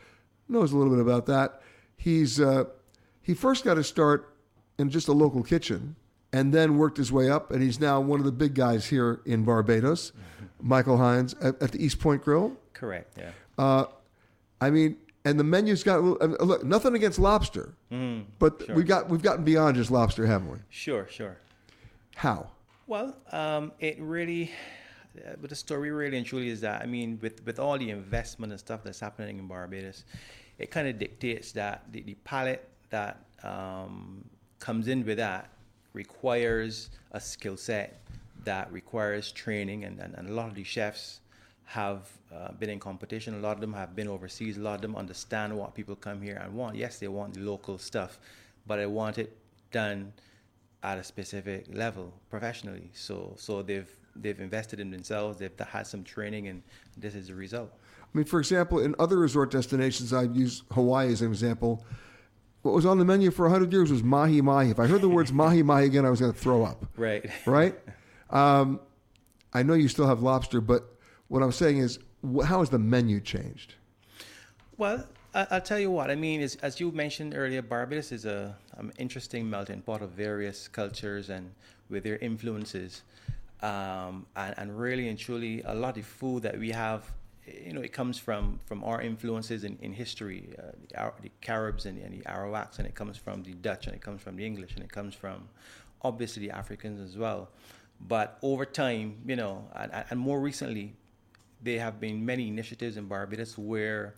knows a little bit about that. He's uh, he first got to start in just a local kitchen and then worked his way up, and he's now one of the big guys here in Barbados. Michael Hines at, at the East Point Grill.
Correct. Yeah.
Uh, I mean, and the menu's got a little, I mean, look, nothing against lobster,
Mm,
but
sure.
we've got we've gotten beyond just lobster, haven't we?
Sure. Sure.
How?
Well, um, it really, uh, but the story really and truly is that I mean, with with all the investment and stuff that's happening in Barbados, it kind of dictates that the, the palate that um, comes in with that requires a skill set that requires training, and, and, and a lot of the chefs have uh, been in competition. A lot of them have been overseas. A lot of them understand what people come here and want. Yes, they want the local stuff, but they want it done at a specific level professionally. So so they've they've invested in themselves. They've had some training, and this is the result.
I mean, for example, in other resort destinations, I've used Hawaii as an example. What was on the menu for 100 years was mahi mahi. If I heard the words mahi mahi again, I was going to throw up.
Right.
Right? Um, I know you still have lobster, but what I'm saying is, how has the menu changed?
Well, I'll tell you what. I mean, is, as you mentioned earlier, Barbados is a um, interesting melting pot of various cultures and with their influences. Um, and, and really and truly, a lot of food that we have, you know, it comes from from our influences in, in history, uh, the, Ar- the Caribs and, and the Arawaks, and it comes from the Dutch, and it comes from the English, and it comes from obviously the Africans as well. But over time, you know, and, and more recently, there have been many initiatives in Barbados where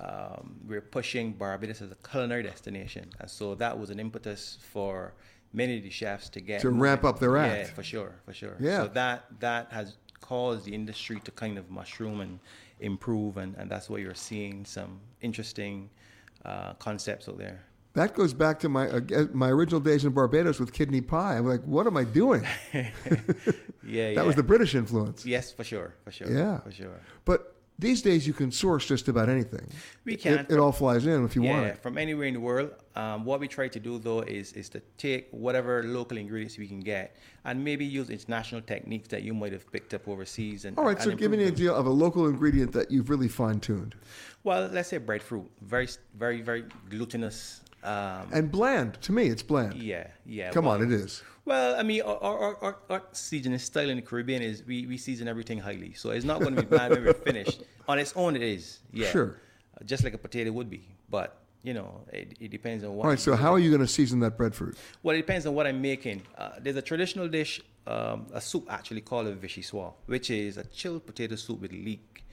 um, we're pushing Barbados as a culinary destination, and so that was an impetus for many of the chefs to get
To ramp up their act.
Yeah, for sure, for sure.
Yeah.
So that that has caused the industry to kind of mushroom and improve, and, and that's why you're seeing some interesting uh, concepts out there.
That goes back to my uh, my original days in Barbados with kidney pie. I'm like, what am I doing?
Yeah,
that was the British influence.
Yes, for sure, for sure.
Yeah,
for sure.
But these days, you can source just about anything.
We can.
It, it all flies in if you
yeah,
want it.
from anywhere in the world. Um, what we try to do though is is to take whatever local ingredients we can get and maybe use international techniques that you might have picked up overseas. And
All right,
and
so give me an idea of a local ingredient that you've really fine tuned
Well, let's say breadfruit, very very very glutinous. Um,
and bland. To me, it's bland.
yeah, yeah.
Come on, it is.
Well, I mean, our, our, our, our seasoning style in the Caribbean is we, we season everything highly, so it's not going to be bad when we're finished. On its own, it is. Yeah.
Sure.
Uh, just like a potato would be, but you know, it, it depends on what.
All right, so how are you going to season that breadfruit?
Well, it depends on what I'm making. Uh, there's a traditional dish, um, a soup actually called a vichyssoise, which is a chilled potato soup with leek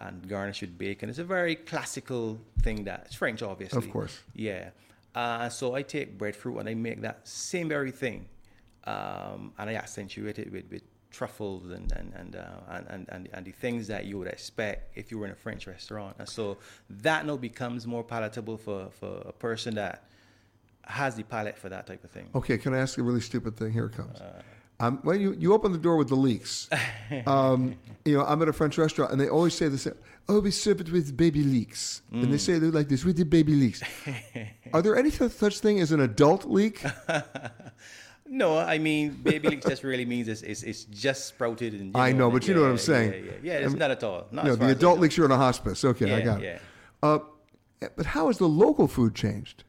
and garnished with bacon. It's a very classical thing that it's French, obviously.
Of course.
Yeah. Uh, so I take breadfruit and I make that same very thing, um, and I accentuate it with, with truffles and and and, uh, and, and and the things that you would expect if you were in a French restaurant. And so that now becomes more palatable for, for a person that has the palate for that type of thing.
Okay, can I ask a really stupid thing? Here it comes. Um, when you, you open the door with the leeks, um, you know, I'm at a French restaurant and they always say this, oh, we serve it with baby leeks. And they
Mm.
say it like this, with the baby leeks. Are there any such thing as an adult leek?
No, I mean baby leeks just really means it's, it's, it's just sprouted and.
I know, but you know what I'm saying.
Yeah, yeah, yeah. it's
Um,
not at all. Not
no, the adult
know.
leeks are in a hospice. Okay, I
Yeah,
got
yeah.
it. Uh, but how has the local food changed?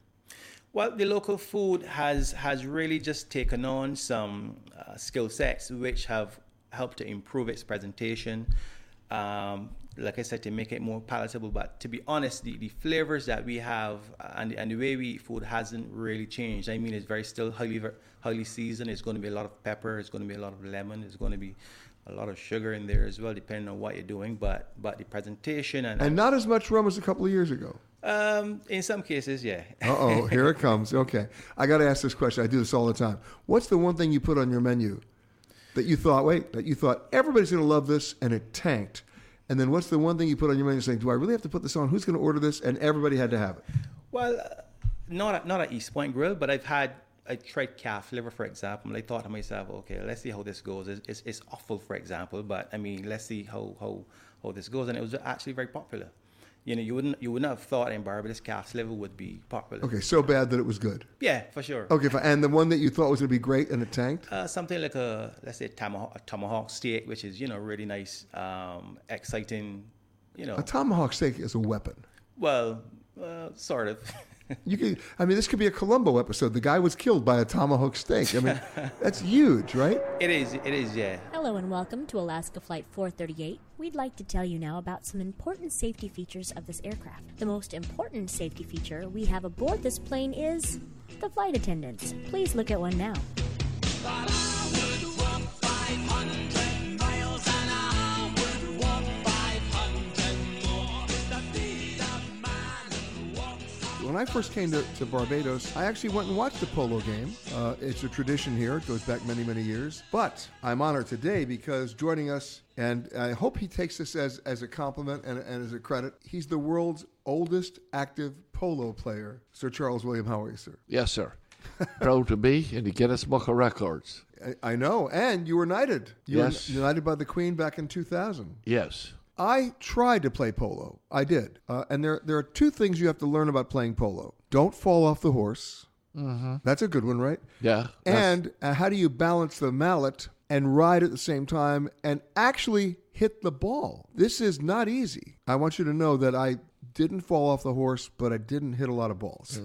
Well, the local food has has really just taken on some uh, skill sets which have helped to improve its presentation. Um, like I said, to make it more palatable. But to be honest, the, the flavors that we have uh, and, and the way we eat food hasn't really changed. I mean, it's very still highly highly seasoned. It's going to be a lot of pepper. It's going to be a lot of lemon. It's going to be a lot of sugar in there as well, depending on what you're doing. But but the presentation and,
And not as much rum as a couple of years ago.
Um, in some cases, yeah.
Uh oh, here it comes. Okay. I got to ask this question. I do this all the time. What's the one thing you put on your menu that you thought, wait, that you thought everybody's going to love this and it tanked? And then what's the one thing you put on your menu saying, do I really have to put this on? Who's going to order this? And everybody had to have it.
Well, uh, not at, not at East Point Grill, but I've had I tried calf liver, for example. and I thought to myself, okay, let's see how this goes. It's, it's, it's awful, for example, but I mean, let's see how, how how this goes. And it was actually very popular. You know, you wouldn't you wouldn't have thought in Barbados calf liver would be popular.
Okay, so bad that it was good.
Yeah, for sure.
Okay, fine. and the one that you thought was going to be great and it tanked?
Uh, something like a let's say tomahawk, a tomahawk steak, which is you know really nice, um, exciting. You know,
A tomahawk steak is a weapon.
well, uh, sort of.
You could, I mean, this could be a Columbo episode. The guy was killed by a tomahawk steak. I mean, that's huge, right?
It is. It is. Yeah.
Hello and welcome to Alaska Flight 438. We'd like to tell you now about some important safety features of this aircraft. The most important safety feature we have aboard this plane is the flight attendants. Please look at one now.
When I first came to, to Barbados, I actually went and watched a polo game. Uh, it's a tradition here, it goes back many, many years. But I'm honored today because joining us, and I hope he takes this as, as a compliment and, and as a credit, he's the world's oldest active polo player. Sir Charles William, how are you, sir?
Yes, sir. Proud to be in the Guinness Book of Records.
I, I know, and you were knighted. You
Yes.
were knighted by the Queen back in 2000.
Yes.
I tried to play polo. I did. Uh, and there, there are two things you have to learn about playing polo. Don't fall off the horse.
Mhm.
That's a good one, right?
Yeah.
And uh, how do you balance the mallet and ride at the same time and actually hit the ball? This is not easy. I want you to know that I didn't fall off the horse, but I didn't hit a lot of balls.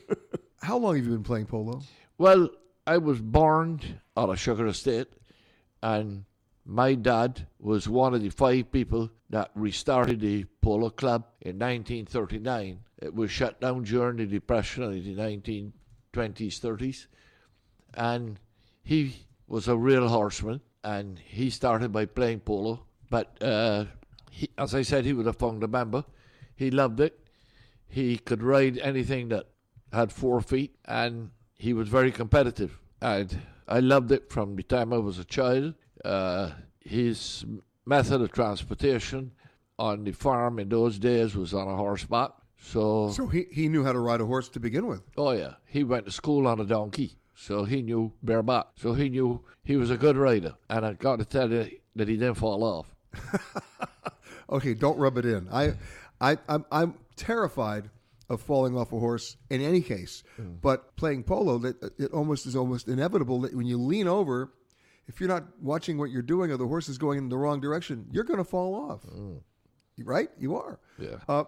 how long have you been playing polo?
Well, I was born on a sugar estate, and my dad was one of the five people that restarted the polo club in 1939. It was shut down during the Depression in the 1920s, 30s, and he was a real horseman, and he started by playing polo. But uh, he, as I said, he was a fundamental. He loved it. He could ride anything that had four feet, and he was very competitive. And I loved it from the time I was a child. Uh, his method of transportation on the farm in those days was on a horseback. So,
So he, he knew how to ride a horse to begin with.
oh yeah, he went to school on a donkey, so he knew bareback. So he knew he was a good rider, and I got to tell you that he didn't fall off.
Okay, don't rub it in. I, I, I'm, I'm terrified of falling off a horse in any case. But playing polo, that it almost is almost inevitable that when you lean over, if you're not watching what you're doing or the horse is going in the wrong direction, you're going to fall off. Right? You are.
Yeah.
Uh,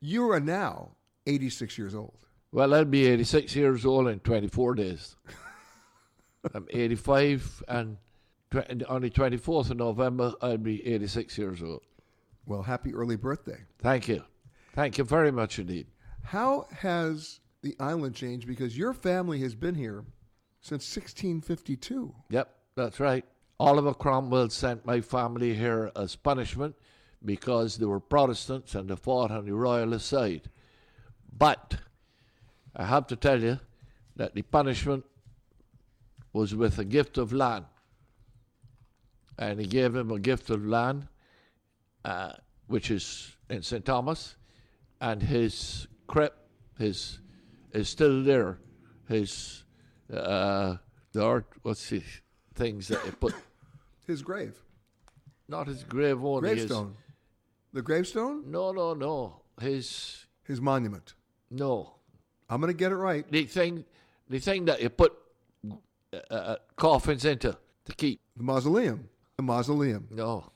you are now 86 years old.
Well, I'll be 86 years old in 24 days. I'm 85, and tw- on the 24th of November, I'll be 86 years old.
Well, happy early birthday.
Thank you. Thank you very much indeed.
How has the island changed? Because your family has been here since 1652.
Yep, that's right. Oliver Cromwell sent my family here as punishment because they were Protestants and they fought on the royalist side. But I have to tell you that the punishment was with a gift of land. And he gave him a gift of land, uh, which is in St. Thomas, and his crypt his, is still there. His, uh, the art, what's the things that he put?
His grave.
Not his grave only. his-
Gravestone. The gravestone?
no, no, no. His
His monument.
no.
I'm going to get it right.
The thing, the thing that you put uh, uh, coffins into to keep.
The mausoleum. The mausoleum.
No.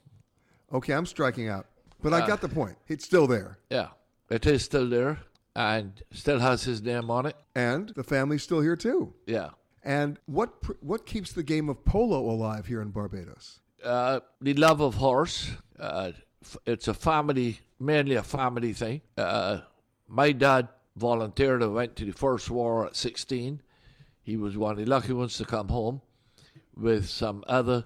Okay, I'm striking out. But I
Uh,
got the point. It's still there.
Yeah, it is still there and still has his name on it.
And the family's still here too.
Yeah.
And what what keeps the game of polo alive here in Barbados?
Uh, the love of horse. Uh, it's a family, mainly a family thing. Uh, my dad volunteered and went to the first war at 16. He was one of the lucky ones to come home with some other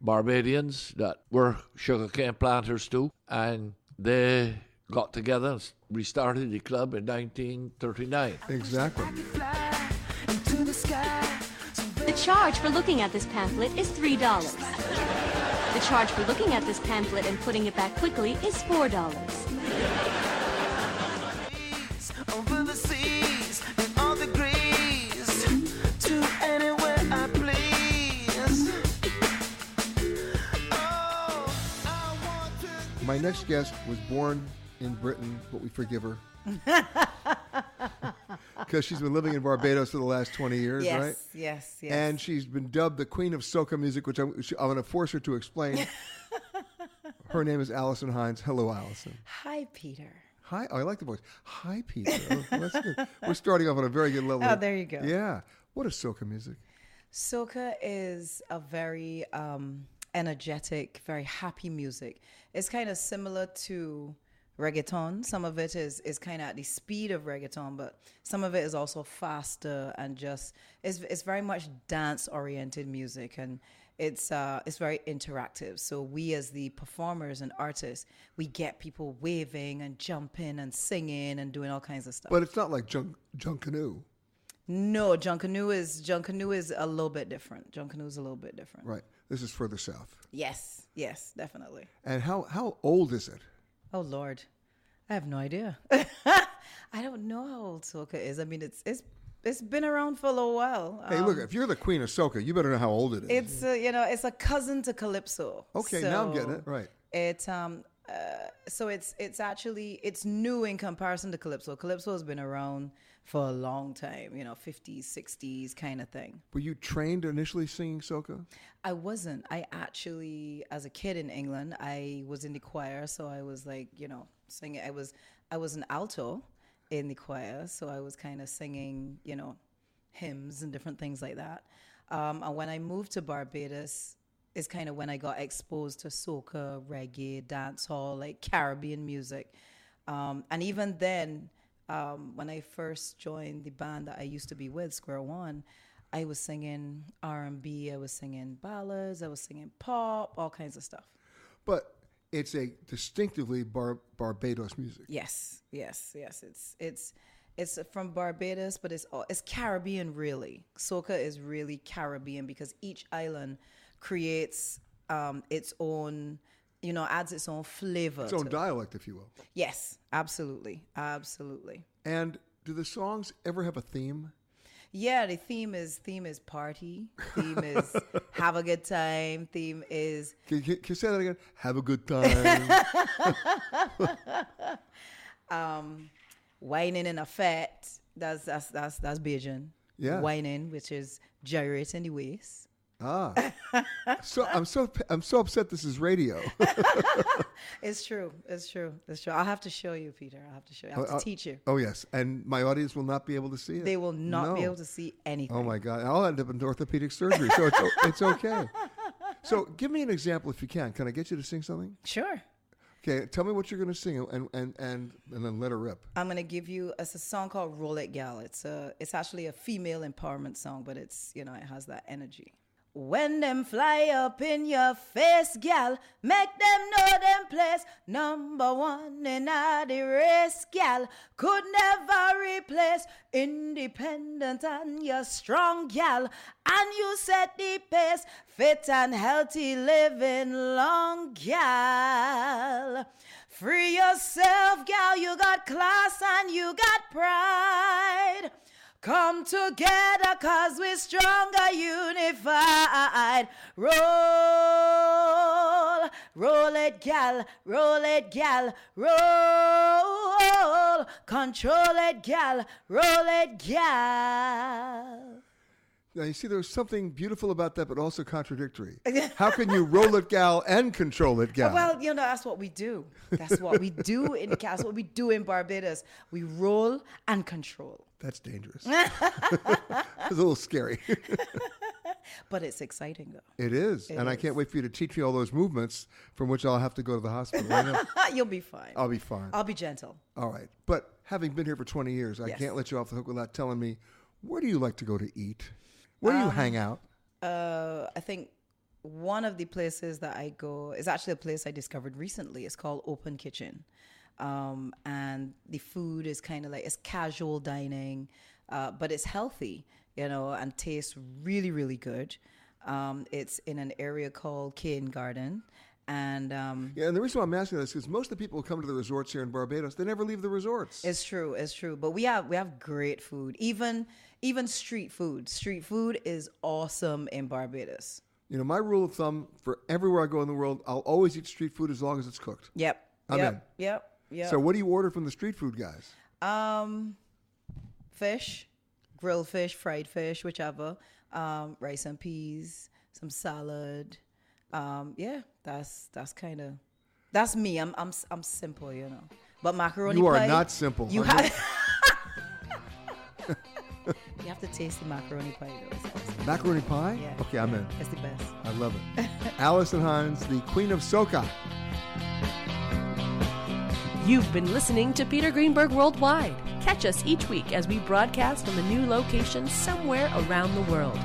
Barbadians that were sugarcane planters too. And they got together and restarted the club in 1939.
Exactly.
The charge for looking at this pamphlet is $3. The charge for looking at this pamphlet and putting it back quickly is $4.
over the seas and all degrees to anywhere I please.
Oh, My next guest was born in Britain, but we forgive her because she's been living in Barbados for the last 20 years,
Yes,
right?
yes, yes.
And she's been dubbed the queen of soca music, which I'm, I'm going to force her to explain. her name is Alison Hinds. Hello, Alison.
Hi, Peter.
Hi. Oh, I like the voice. Hi, Peter. Oh, that's good. We're starting off on a very good level.
Oh, there you go.
Yeah. What is soca music?
Soca is a very um, energetic, very happy music. It's kind of similar to reggaeton. Some of it is is kind of at the speed of reggaeton, but some of it is also faster and just it's it's very much dance oriented music and it's uh it's very interactive. So we as the performers and artists, we get people waving and jumping and singing and doing all kinds of stuff.
But it's not like junk, Junkanoo.
No, Junkanoo is Junkanoo is a little bit different. Junkanoo is a little bit different.
Right. This is further south.
Yes, yes, definitely.
And how, how old is it?
Oh Lord, I have no idea. I don't know how old soca is. I mean, it's it's it's been around for a little while.
Hey, look, if you're the queen of soca, you better know how old it is.
it's uh, you know it's a cousin to calypso.
Okay, now I'm getting it. Right.
It um uh, so it's it's actually it's new in comparison to calypso. Calypso has been around for a long time. You know, 50s, 60s kind of thing.
Were you trained initially singing soca?
I wasn't. I actually, as a kid in England, I was in the choir, so I was like, you know, singing. I was, I was an alto in the choir, so I was kind of singing, you know, hymns and different things like that. Um, and when I moved to Barbados, is kind of when I got exposed to soca, reggae, dancehall, like Caribbean music. Um, and even then, um, when I first joined the band that I used to be with, Square One, I was singing R&B, I was singing ballads, I was singing pop, all kinds of stuff.
But it's a distinctively Bar- Barbados music.
Yes, yes, yes. It's it's it's from Barbados, but it's all- it's Caribbean really. Soca is really Caribbean because each island creates um, its own, you know, adds its own flavor.
Its own
to it.
dialect, if you will.
Yes, absolutely, absolutely.
And do the songs ever have a theme?
Yeah, the theme is theme is party. Theme is have a good time. Theme is
Can, can, can you say that again? Have a good time.
um, whining in effect. That's that's that's that's Bajan.
Yeah.
Whining, which is gyrating the waist.
Ah. So I'm so I'm so upset. This is radio.
It's true. It's true. It's true. I'll have to show you, Peter. I'll have to show you. I have to
Uh,
teach you.
Oh yes, and my audience will not be able to see it.
They will not be able to see anything.
Oh my God! I'll end up in orthopedic surgery, so it's it's okay. So give me an example if you can. Can I get you to sing something?
Sure.
Okay, tell me what you're going to sing, and and and and then let her rip.
I'm gonna give you it's a song called "Roll It Gal." It's a it's actually a female empowerment song, but it's you know it has that energy. When them fly up in your face, gal, make them know them place. Number one in the race, gal, could never replace. Independent and you're strong, gal, and you set the pace. Fit and healthy living long, gal. Free yourself, gal, you got class and you got pride. Come together, cause we're stronger, unified. Roll, roll it, gal, roll it, gal, roll. Control it, gal, roll it, gal.
Now, you see, there's something beautiful about that, but also contradictory. How can you roll it, gal, and control it, gal?
Well, you know, that's what we do. That's what we do in That's what we do in Barbados. We roll and control.
That's dangerous. it's a little scary.
but it's exciting, though.
It is.
It
and I can't wait for you to teach me all those movements from which I'll have to go to the hospital. I know.
You'll be fine.
I'll be fine.
I'll be gentle.
All right. But having been here for 20 years, I
Yes.
can't let you off the hook without telling me where do you like to go to eat? Where do you
Um,
hang out?
Uh, I think one of the places that I go is actually a place I discovered recently. It's called Open Kitchen. Um, and the food is kind of like it's casual dining, uh, but it's healthy, you know, and tastes really, really good. Um, it's in an area called Cane Garden. And um,
Yeah, and the reason why I'm asking this is most of the people who come to the resorts here in Barbados, they never leave the resorts.
It's true. It's true. But we have we have great food. Even even street food. Street food is awesome in Barbados.
You know, my rule of thumb for everywhere I go in the world, I'll always eat street food as long as it's cooked.
Yep.
I'm
yep.
in.
Yep.
So, what do you order from the street food guys?
Um, fish, grilled fish, fried fish, whichever. Um, rice and peas, some salad. Um, yeah, that's that's kind of that's me. I'm I'm I'm simple, you know. But macaroni
You are
pie,
not simple.
You have you have to taste the macaroni pie though.
Macaroni pie?
Yeah.
Okay, I'm in.
It's the best.
I love it. Alison Hinds, the queen of soca.
You've been listening to Peter Greenberg Worldwide. Catch us each week as we broadcast from a new location somewhere around the world.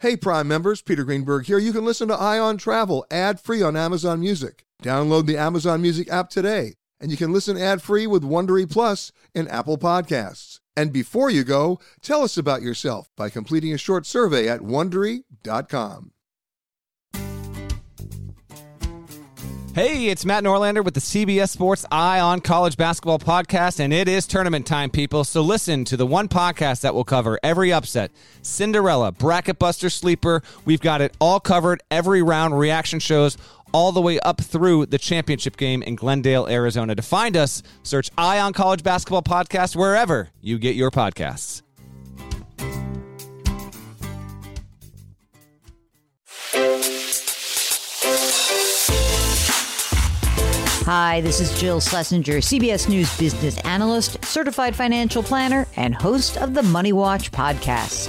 Hey, Prime members, Peter Greenberg here. You can listen to Eye on Travel ad free on Amazon Music. Download the Amazon Music app today, and you can listen ad free with Wondery Plus in Apple Podcasts. And before you go, tell us about yourself by completing a short survey at wondery.com.
Hey, it's Matt Norlander with the CBS Sports Eye on College Basketball podcast, and it is tournament time, people. So listen to the one podcast that will cover every upset Cinderella, Bracket Buster, Sleeper. We've got it all covered, every round, reaction shows, all the way up through the championship game in Glendale, Arizona. To find us, search Eye on College Basketball podcast wherever you get your podcasts.
Hi, this is Jill Schlesinger, CBS News business analyst, certified financial planner, and host of the Money Watch podcast.